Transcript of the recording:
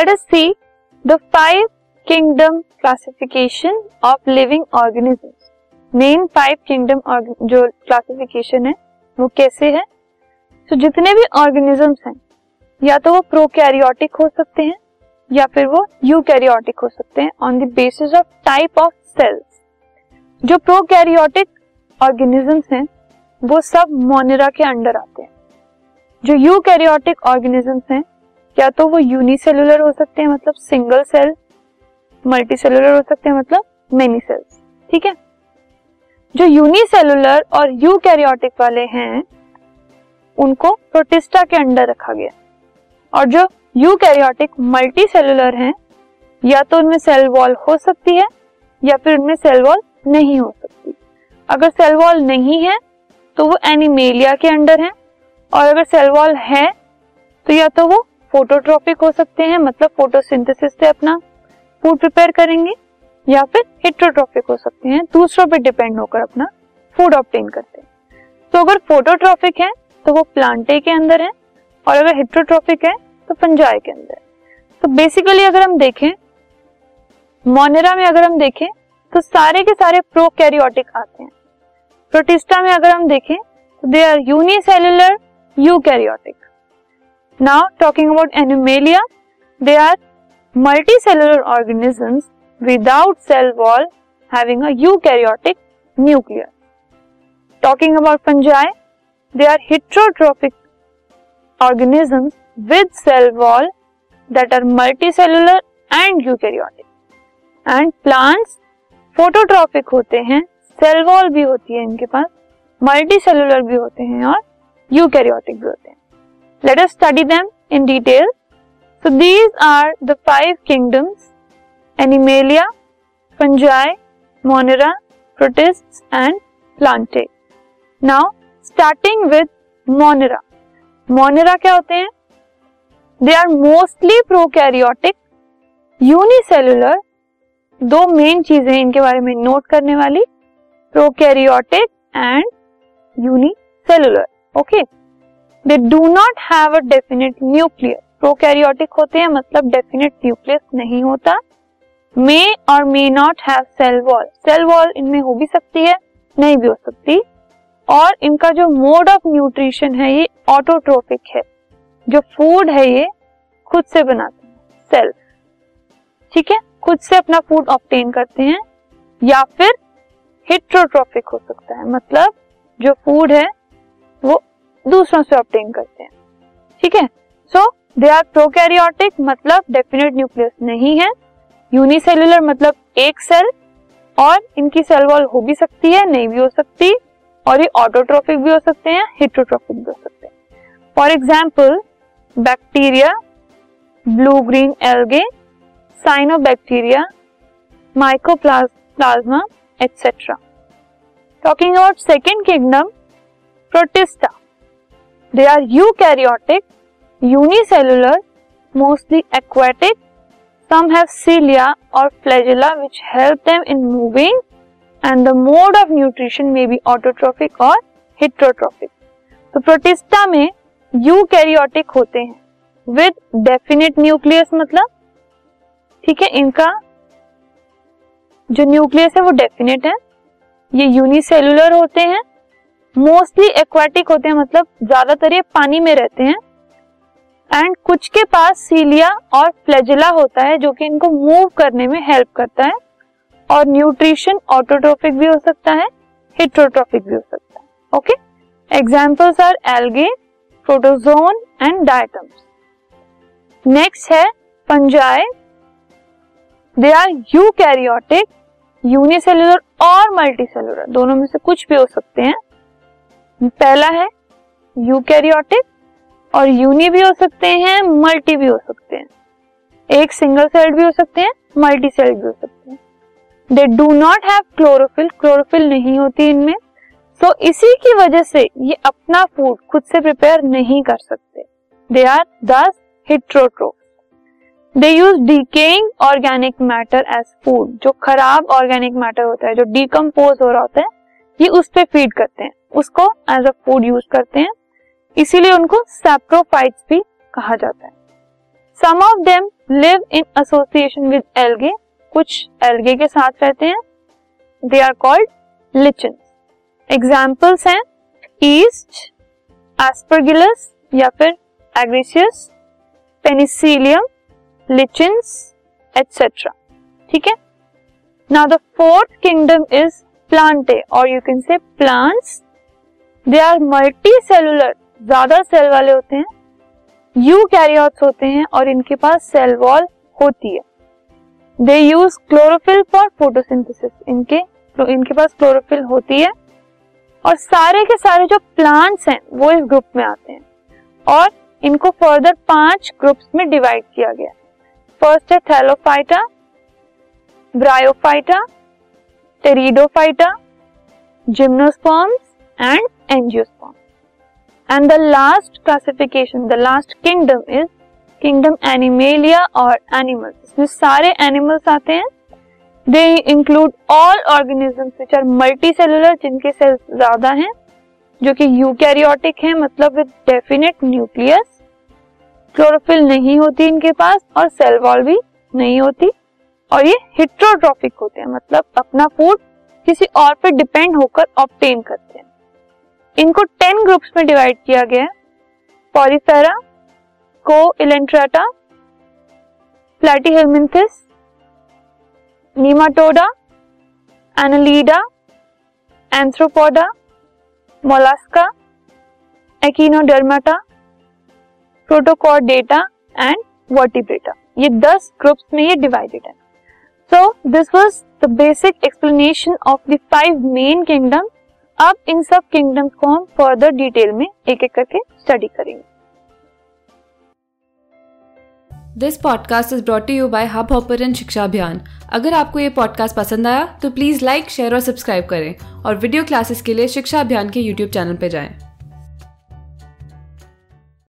Let us see the five kingdom classification of living organisms main five kingdom जो classification है, वो कैसे है? तो जितने भी ऑर्गेनिजम्स हैं, या तो वो प्रोकैरियोटिक हो सकते हैं, या फिर वो यूकैरियोटिक हो सकते हैं on the basis of type of cells जो प्रोकैरियोटिक ऑर्गेनिजम्स हैं, वो सब मोनेरा के अंडर आते हैं. जो यूकैरियोटिक ऑर्गेनिजम्स हैं या तो वो यूनिसेलुलर हो सकते हैं मतलब सिंगल सेल मल्टी सेलुलर हो सकते हैं मतलब मेनी सेल्स ठीक है? जो यूनिसेलुलर और यूकैरियोटिक वाले हैं, उनको प्रोटिस्टा के अंडर रखा गया। और जो यूकैरियोटिक मल्टी सेलुलर हैं, या तो उनमें सेल वॉल हो सकती है, या फिर उनमें सेल वॉल नहीं हो सकती। अगर सेल वॉल नहीं है तो वो एनिमेलिया के अंडर है, और अगर सेल वॉल है तो या तो वो फोटोट्रॉपिक हो सकते हैं मतलब फोटोसिंथेसिस से अपना फ़ूड प्रिपेयर करेंगे, या फिर हिट्रोट्रॉपिक हो सकते हैं, दूसरों पर डिपेंड होकर अपना फ़ूड ऑप्टेन करते हैं। तो अगर फोटोट्रॉपिक है तो वो प्लांटे के अंदर है, और अगर हिट्रोट्रॉपिक है तो पंजाय के अंदर है। तो बेसिकली अगर हम देखें मोनेरा में अगर हम देखें तो सारे के सारे प्रोकैरियोटिक आते हैं। प्रोटिस्टा में अगर हम देखें तो they are unicellular eukaryotic now talking about animalia they are multi multicellular organisms without cell wall having a eukaryotic nuclear talking about fungi they are heterotrophic organisms with cell wall that are multicellular and eukaryotic. And plants phototropic होते हैं cell wall भी होती है इनके पास multi cellular भी होते हैं और यूकैरियोटिक भी होते हैं। Let us study them in detail so these are the five kingdoms animalia fungi monera protist and plantae now starting with monera monera क्या होते हैं? They are mostly prokaryotic unicellular दो मेन चीज़ें इनके बारे में नोट करने वाली prokaryotic and unicellular okay they do not have a definite nucleus prokaryotic होते हैं मतलब डेफिनेट न्यूक्लियस नहीं होता। मे और may not have cell wall cell wall इनमें हो भी सकती है, नहीं भी हो सकती। और इनका जो मोड ऑफ़ न्यूट्रिशन है, ये ऑटोट्रोफिक है। जो फ़ूड है, ये खुद से बनाते हैं सेल्फ ठीक है? खुद से अपना फ़ूड ऑप्टेन करते हैं, या फिर हिट्रोट्रोपिक हो सकता है। मतलब जो फ़ूड है, वो दूसरों से ऑप्टेन करते हैं। ठीक है? सो दे आर प्रोकैरियोटिक मतलब डेफिनेट न्यूक्लियस नहीं है। यूनिसेलुलर मतलब एक सेल और इनकी सेल वॉल हो भी सकती है, नहीं भी हो सकती, और ये ऑटोट्रोफिक भी हो सकते हैं हिट्रोट्रोफिक भी हो सकते हैं। For example bacteria blue green algae cyanobacteria mycoplasma etcetera talking about second kingdom protista they are eukaryotic unicellular mostly aquatic some have cilia और flagella, which help them in moving. And the mode of nutrition में be autotrophic और heterotrophic तो protista में eukaryotic होते हैं। With definite nucleus मतलब? ठीक है, इनका जो न्यूक्लियस है वो डेफिनेट है। ये यूनिसेलुलर होते हैं। मोस्टली एक्वाटिक होते हैं मतलब ज़्यादातर ये पानी में रहते हैं। एंड कुछ के पास सीलिया और फ्लेजिला होता है, जो कि इनको मूव करने में हेल्प करता है। और न्यूट्रिशन ऑटोट्रोपिक भी हो सकता है हिट्रोट्रोपिक भी हो सकता है। Okay? Examples are algae protozoan and diatoms next है fungi they are eukaryotic unicellular और मल्टीसेलुलर दोनों में से कुछ भी हो सकते हैं। पहला है यूकैरियोटिक और यूनि भी हो सकते हैं मल्टी भी हो सकते हैं। एक सिंगल सेल्ड भी हो सकते हैं मल्टी सेल्ड भी हो सकते हैं। They do not have chlorophyll chlorophyll नहीं होती इनमें। सो so, इसी की वजह से ये अपना फ़ूड खुद से प्रिपेयर नहीं कर सकते। They are thus heterotroph they use decaying organic matter as food जो खराब ऑर्गेनिक मैटर होता है जो डिकम्पोज हो रहा होता है ये उस पर फ़ीड करते हैं। उसको एज अ फ़ूड यूज़ करते हैं। इसीलिए उनको सैप्रोफाइट्स भी कहा जाता है। Some of them live in association with algae कुछ एल्गे के साथ रहते हैं। They are called lichen examples हैं ईस्ट एस्परगिलस या फिर एग्रीसियस पेनिसिलियम लिचिन्स एटसेट्रा ठीक है? Now the fourth kingdom is plantae और you can say plants they are multi cellular ज़्यादा सेल वाले होते हैं यू कैरियोट्स होते हैं, और इनके पास सेल वॉल होती है। They use chlorophyll for photosynthesis इनके इनके पास क्लोरोफिल होती है, और सारे के सारे जो प्लांट्स हैं, वो इस ग्रुप में आते हैं, और इनको फर्दर पाँच ग्रुप्स में डिवाइड किया गया फ़र्स्ट है thallophyta bryophyta pteridophyta gymnosperms and angiosperm and the last classification the last kingdom is kingdom animalia और एनिमल्स इसमें सारे एनिमल्स आते हैं। They include all organisms which are multi cellular जिनके सेल्स ज़्यादा हैं, जो कि यूकैरियोटिक है मतलब विद डेफिनेट न्यूक्लियस क्लोरोफिल नहीं होती इनके पास और सेल वॉल भी नहीं होती। और ये हिट्रोट्रॉफिक होते हैं मतलब अपना फ़ूड किसी और पे डिपेंड होकर ऑप्टेन करते हैं। इनको टेन ग्रुप्स में डिवाइड किया गया है। पॉलीफेरा को Coelenterata Platyhelminthes Nematoda Annelida Arthropoda Mollusca Echinodermata Protochordata and Vertebrata ये दस ग्रुप्स में ये डिवाइडेड है। So this was the basic explanation of the five main kingdom अब इन सब किंगडम्स को हम फर्दर डिटेल में एक एक करके स्टडी करेंगे। This podcast is brought you by hub hopper शिक्षा अभियान अगर आपको ये पॉडकास्ट पसंद आया तो प्लीज़ लाइक शेयर और सब्सक्राइब करें और वीडियो क्लासेस के लिए शिक्षा अभियान के यूट्यूब चैनल पर जाएँ।